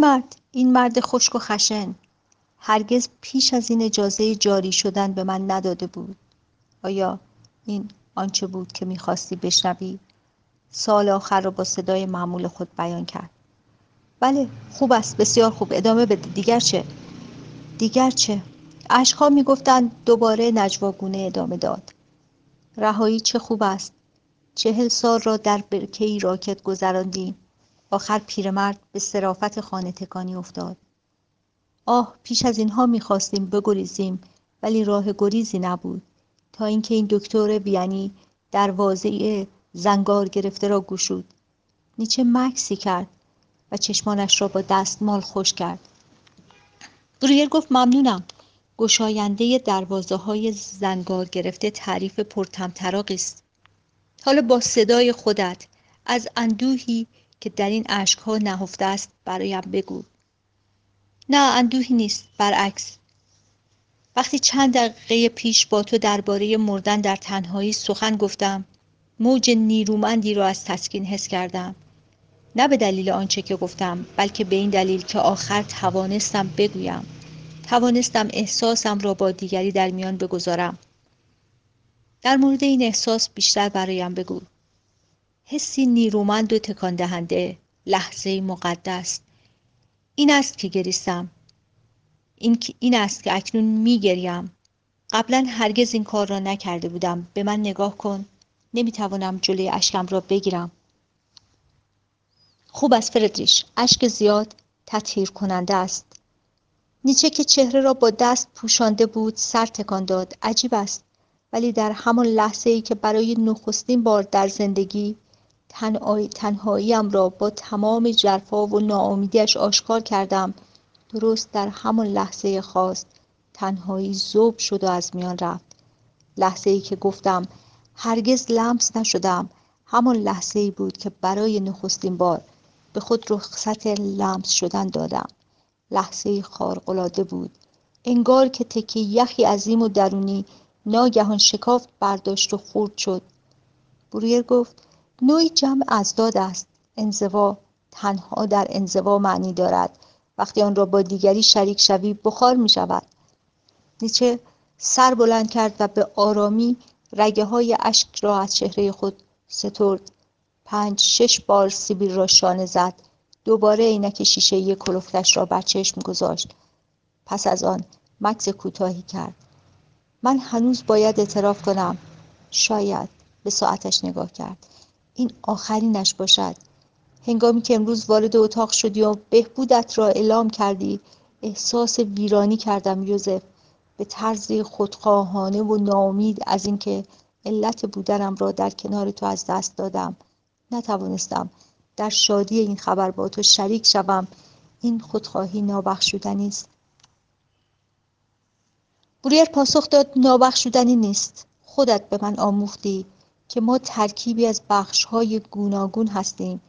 مرد این مرد خشک و خشن. هرگز پیش از این اجازه جاری شدن به من نداده بود. آیا این آنچه بود که می‌خواستی بشنوی؟ سال آخر را با صدای معمول خود بیان کرد. بله خوب است بسیار خوب. ادامه بده. دیگر چه؟ دیگر چه؟ اشکها می‌گفتند دوباره نجواگونه ادامه داد. رهایی چه خوب است. چهل سال را در برکهای راکت گذراندیم. آخر پیرمرد به صرافت خانه تکانی افتاد. آه پیش از اینها می‌خواستیم بگریزیم ولی راه گریزی نبود. تا اینکه این دکتر وینی دروازه زنگار گرفته را گشود. نیچه مکسی کرد و چشمانش را با دستمال خوش کرد. برویر گفت ممنونم. گشاینده دروازه های زنگار گرفته تعریف پرتمطراقی است. حالا با صدای خودت از اندوهی که در این ها نهفته است برایم بگو. نه اندوهی نیست. برعکس. وقتی چند دقیقه پیش با تو درباره مردن در تنهایی سخن گفتم موج نیرومندی را از تسکین حس کردم. نه به دلیل آنچه که گفتم بلکه به این دلیل که آخر توانستم بگویم. توانستم احساسم را با دیگری در میان بگذارم. در مورد این احساس بیشتر برایم بگو. حسی نیرومند و تکان دهنده لحظه مقدس. این است که گریستم. این, این است که اکنون میگریم. قبلا هرگز این کار را نکرده بودم. به من نگاه کن. نمی‌توانم جلوی اشکم را بگیرم. خوب است فردریش. اشک زیاد تطهیر کننده است. نیچه که چهره را با دست پوشانده بود سر تکان داد. عجیب است. ولی در همان لحظه ای که برای نخستین بار در زندگی تنهاییم را با تمام جرفا و ناامیدیش آشکار کردم. درست در همان لحظه خاص تنهایی زوب شد و از میان رفت. لحظه ای که گفتم هرگز لمس نشدم. همان لحظه ای بود که برای نخستین بار به خود رخصت لمس شدن دادم. لحظه خارق‌العاده بود. انگار که تکی یخی عظیم و درونی ناگهان شکافت برداشت و خورد شد. برویر گفت نوعی جمع ازداد است. انزوا تنها در انزوا معنی دارد. وقتی آن را با دیگری شریک شوی بخار می شود. نیچه سر بلند کرد و به آرامی رگه های اشک را از چهره خود سترد. پنج شش بار سیبیل را شانه زد. دوباره عینک شیشه کلفتش را بر چشم گذاشت. پس از آن مکس کوتاهی کرد. من هنوز باید اعتراف کنم. شاید به ساعتش نگاه کرد. این آخرینش باشد. هنگامی که امروز وارد اتاق شدی و بهبودت را اعلام کردی احساس ویرانی کردم یوزف به طرز خودخواهانه و ناامید از اینکه علت بودنم را در کنار تو از دست دادم نتوانستم در شادی این خبر با تو شریک شوم. این خودخواهی نابخشودنی است. بریر پاسخ داد نابخشودنی نیست. خودت به من آموختی. که ما ترکیبی از بخشهای گوناگون هستیم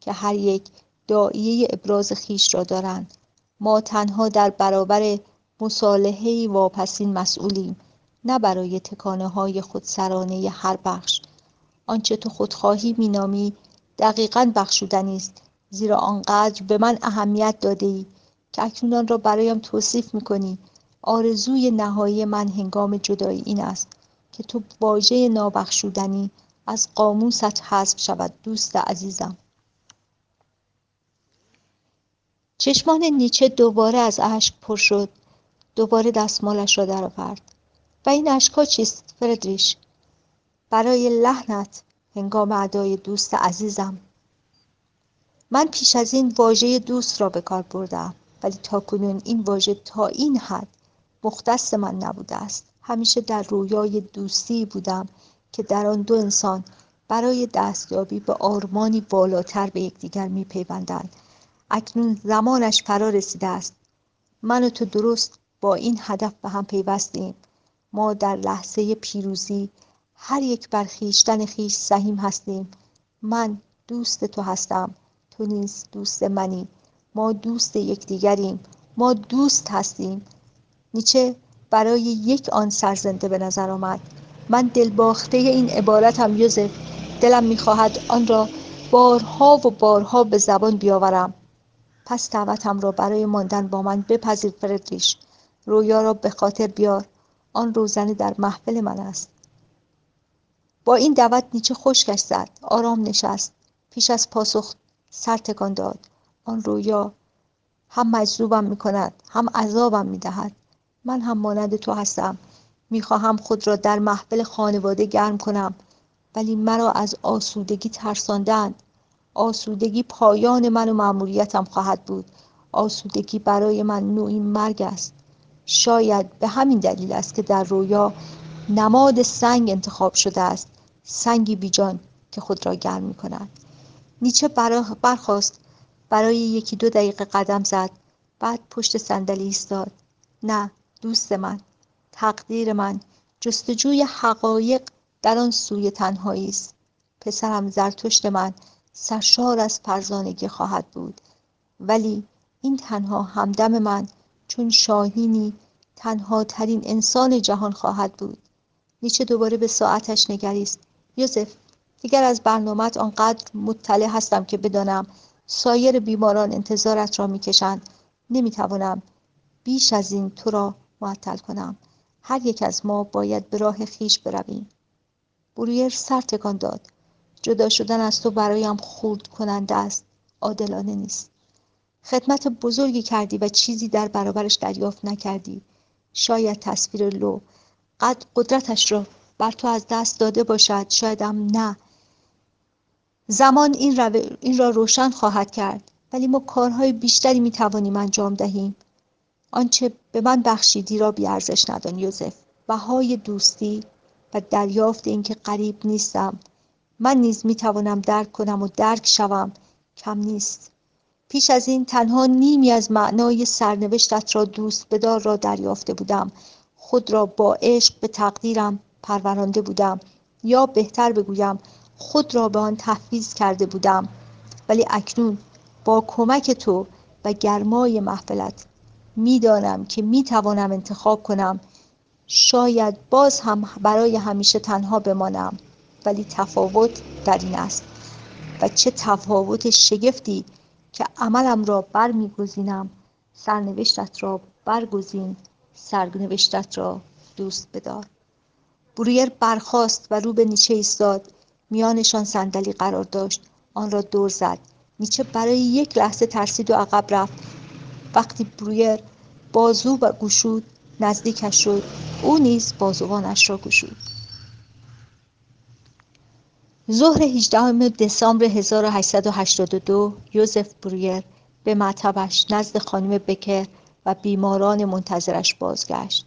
که هر یک دائیه ابراز خیش را دارند. ما تنها در برابر مصالحه واپسین مسئولیم نه برای تکانه های خودسرانه هر بخش. آنچه تو خودخواهی مینامی دقیقا بخشودنی است زیرا آنقدر به من اهمیت داده ای که اکنون آن را برایم توصیف می‌کنی. آرزوی نهایی من هنگام جدایی این است. که تو واژه نابخشودنی از قاموست حذف شود دوست عزیزم. چشمان نیچه دوباره از اشک پر شد دوباره دستمالش را درآورد و این اشکها چیست فردریش؟ برای لحنت هنگام ادای دوست عزیزم. من پیش از این واژه دوست را به کار بردم ولی تاکنون این واژه تا این حد مختص من نبوده است. همیشه در رویای دوستی بودم که در آن دو انسان برای دستیابی به آرمانی بالاتر به یکدیگر میپیوندند. اکنون زمانش فرا رسیده است. من و تو درست با این هدف به هم پیوستیم. ما در لحظه پیروزی هر یک بر خویشتن خویش سهیم هستیم. من دوست تو هستم تو نیز دوست منی. ما دوست یکدیگریم. ما دوست هستیم. نیچه برای یک آن سرزنده به نظر آمد. من دلباخته این عبارتم یوزف دلم می‌خواهد آن را بارها و بارها به زبان بیاورم. پس دعوتم را برای ماندن با من بپذیر فردریش رویا را به خاطر بیار. آن روزنه در محفل من است. با این دعوت نیچه خشکش زد. آرام نشست. پیش از پاسخ سر تکان داد. آن رویا هم مجذوبم می کند هم عذابم می دهد من هم مانند تو هستم. می خواهم خود را در محفل خانواده گرم کنم. ولی مرا از آسودگی ترساندند. آسودگی پایان من و مأموریتم خواهد بود. آسودگی برای من نوعی مرگ است. شاید به همین دلیل است که در رویا نماد سنگ انتخاب شده است. سنگی بیجان که خود را گرم می کند نیچه برخواست برای یکی دو دقیقه قدم زد. بعد پشت صندلی ایستاد. نه دوست من تقدیر من جستجوی حقایق در آن سوی تنهایی است. پسرم زرتشت من سرشار از فرزانگی خواهد بود. ولی این تنها همدم من چون شاهینی تنها ترین انسان جهان خواهد بود. نیچه دوباره به ساعتش نگریست. یوزف دیگر از برنامت آنقدر مطلع هستم که بدانم سایر بیماران انتظارت را می‌کشند. نمی‌توانم بیش از این تو را معطل کنم. هر یک از ما باید به راه خیش برویم. برویر سر تکان داد. جدا شدن از تو برایم خورد کننده است. عادلانه نیست. خدمت بزرگی کردی و چیزی در برابرش دریافت نکردی. شاید تصویر لو. قد قدرتش را بر تو از دست داده باشد. شایدم نه. زمان این, رو... این را روشن خواهد کرد. ولی ما کارهای بیشتری می توانیم انجام دهیم. آنچه به من بخشیدی را بیارزش ندان یوزف بهای دوستی و دریافت اینکه قریب نیستم. من نیز می توانم درک کنم و درک شوم. کم نیست. پیش از این تنها نیمی از معنای سرنوشتت را دوست بدار را دریافته بودم. خود را با عشق به تقدیرم پرورانده بودم. یا بهتر بگویم خود را به آن تحفیز کرده بودم. ولی اکنون با کمک تو و گرمای محفلت می‌دانم که می‌توانم انتخاب کنم. شاید باز هم برای همیشه تنها بمانم. ولی تفاوت در این است. و چه تفاوت شگفتی که عملم را برمیگزینم. سرنوشتت را برگزین. سرنوشتت را دوست بدار. برویر برخاست و رو به نیچه ایستاد. میانشان صندلی قرار داشت. آن را دور زد. نیچه برای یک لحظه ترسید و عقب رفت. وقتی برویر بازو و گشود نزدیکش شد او نیز بازوانش را گشود. ظهر 18 دسامبر 1882 یوزف برویر به مطبش نزد خانم بکر و بیماران منتظرش بازگشت.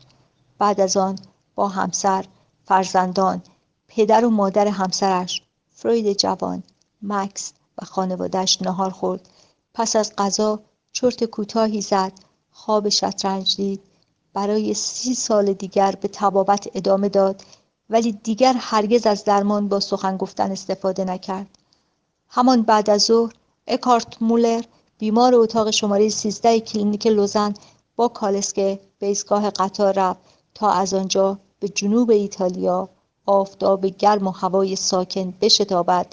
بعد از آن با همسر فرزندان پدر و مادر همسرش فروید جوان مکس و خانوادهش نهار خورد. پس از غذا چرت کوتاهی زد خواب شطرنج دید. برای سی سال دیگر به طبابت ادامه داد ولی دیگر هرگز از درمان با سخن گفتن استفاده نکرد. همان بعد از ظهر اکارت مولر بیمار اتاق شماره 13 کلینیک لوزون با کالسکه به ایستگاه قطار رفت تا از آنجا به جنوب ایتالیا آفتاب گرم و هوای ساکن بشتابد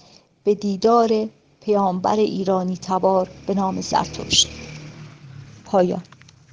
به دیدار پیامبر ایرانی تبار به نام زرتشت. پایان